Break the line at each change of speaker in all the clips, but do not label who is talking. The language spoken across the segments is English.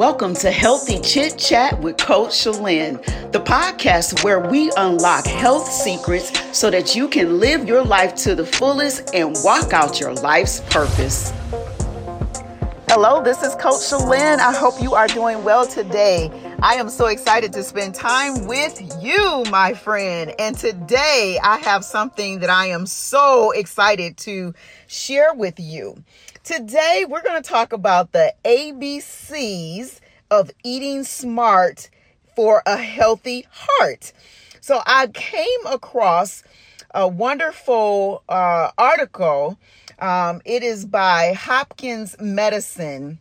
Welcome to Healthy Chit Chat with Coach Shalane, the podcast where we unlock health secrets so that you can live your life to the fullest and walk out your life's purpose. Hello, this is Coach Shalane. I hope you are doing well today. I am so excited to spend time with you, my friend. And today I have something that I am so excited to share with you. Today, we're going to talk about the ABCs of eating smart for a healthy heart. So, I came across a wonderful uh, article. Um, it is by Hopkins Medicine.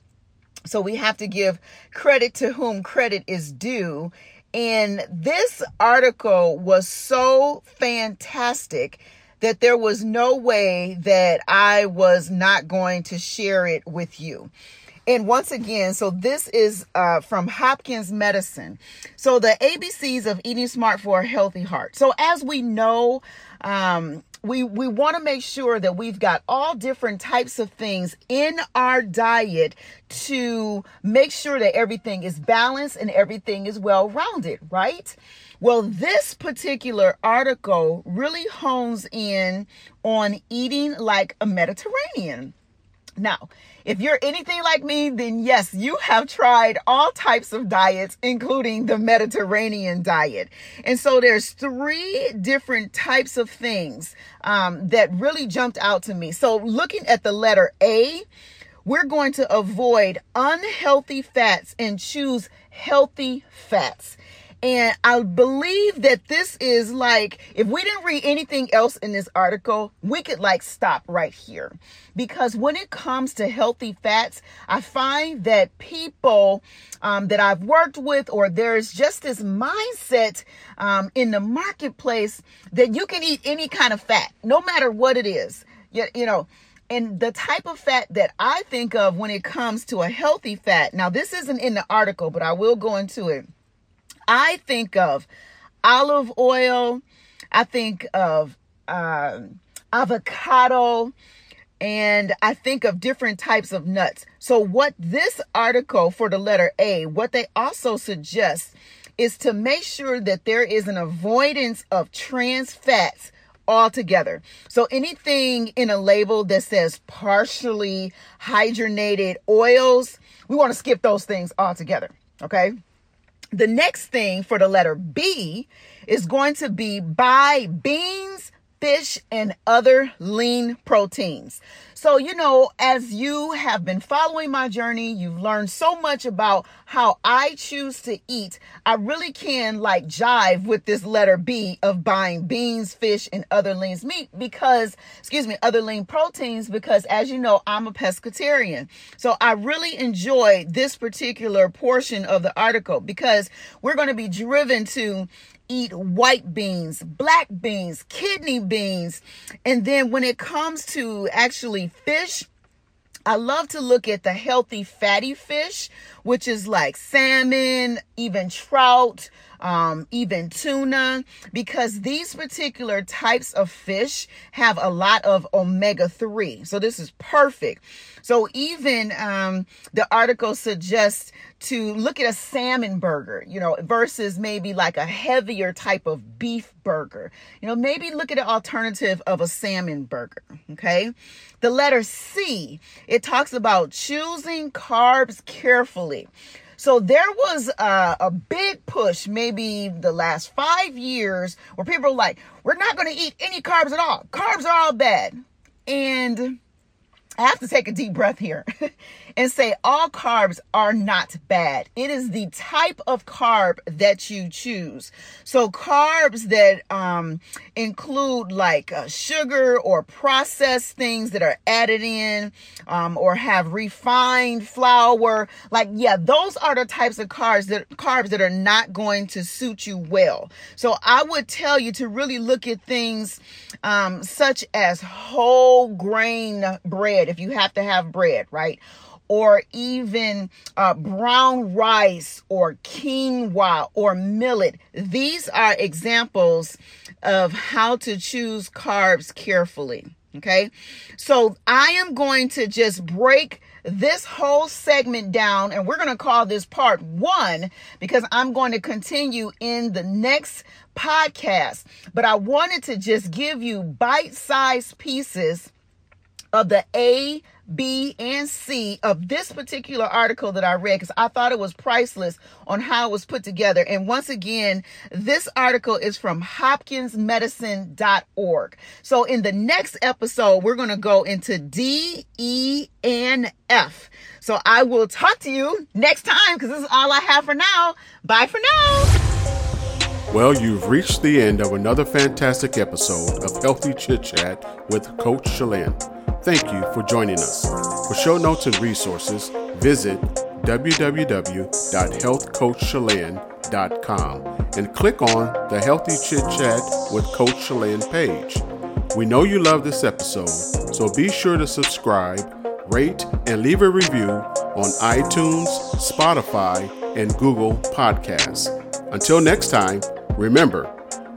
So, we have to give credit to whom credit is due. And this article was so fantastic that there was no way that I was not going to share it with you. And once again, so this is uh, from Hopkins Medicine. So the ABCs of eating smart for a healthy heart. So as we know, um, we we want to make sure that we've got all different types of things in our diet to make sure that everything is balanced and everything is well rounded, right? Well, this particular article really hones in on eating like a Mediterranean. Now, if you're anything like me, then yes, you have tried all types of diets, including the Mediterranean diet. And so there's three different types of things um, that really jumped out to me. So looking at the letter A, we're going to avoid unhealthy fats and choose healthy fats. And I believe that this is like, if we didn't read anything else in this article, we could like stop right here. Because when it comes to healthy fats, I find that people um, that I've worked with, or there's just this mindset um, in the marketplace that you can eat any kind of fat, no matter what it is. You, you know, and the type of fat that I think of when it comes to a healthy fat, now this isn't in the article, but I will go into it I think of olive oil, I think of uh, avocado, and I think of different types of nuts. So, what this article for the letter A, what they also suggest is to make sure that there is an avoidance of trans fats altogether. So anything in a label that says partially hydrogenated oils, we want to skip those things altogether. Okay. The next thing for the letter B is going to be buy beans, fish, and other lean proteins. So, you know, as you have been following my journey, you've learned so much about how I choose to eat. I really can like jive with this letter B of buying beans, fish, and other lean meat because, excuse me, other lean proteins because as you know, I'm a pescatarian. So I really enjoy this particular portion of the article because we're going to be driven to eat white beans, black beans, kidney beans. And then when it comes to actually fish, I love to look at the healthy fatty fish, which is like salmon, even trout, um, even tuna, because these particular types of fish have a lot of omega 3. So this is perfect. So even um, the article suggests to look at a salmon burger, you know, versus maybe like a heavier type of beef burger. You know, maybe look at an alternative of a salmon burger. Okay. The letter C, it talks about choosing carbs carefully. So there was a, a, big push, maybe the last five years, where people are like, we're not going to eat any carbs at all. Carbs are all bad. And I have to take a deep breath here and say all carbs are not bad. It is the type of carb that you choose. So carbs that um, include like uh, sugar or processed things that are added in um, or have refined flour, like yeah, those are the types of carbs that carbs that are not going to suit you well. So I would tell you to really look at things um, such as whole grain bread if you have to have bread, right? Or even uh, brown rice or quinoa or millet. These are examples of how to choose carbs carefully. Okay. So I am going to just break this whole segment down and we're going to call this part one because I'm going to continue in the next podcast. But I wanted to just give you bite sized pieces of the A, B, and C of this particular article that I read because I thought it was priceless on how it was put together. And once again, this article is from hopkinsmedicine.org. So in the next episode, we're going to go into D, E, and F. So I will talk to you next time because this is all I have for now. Bye for now.
Well, you've reached the end of another fantastic episode of Healthy Chit Chat with Coach Shalane. Thank you for joining us. For show notes and resources, visit www.healthcoachshalane.com and click on the Healthy Chit Chat with Coach Shalane page. We know you love this episode, so be sure to subscribe, rate, and leave a review on iTunes, Spotify, and Google Podcasts. Until next time, remember,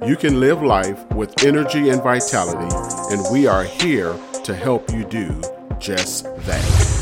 you can live life with energy and vitality, and we are here to help you do just that.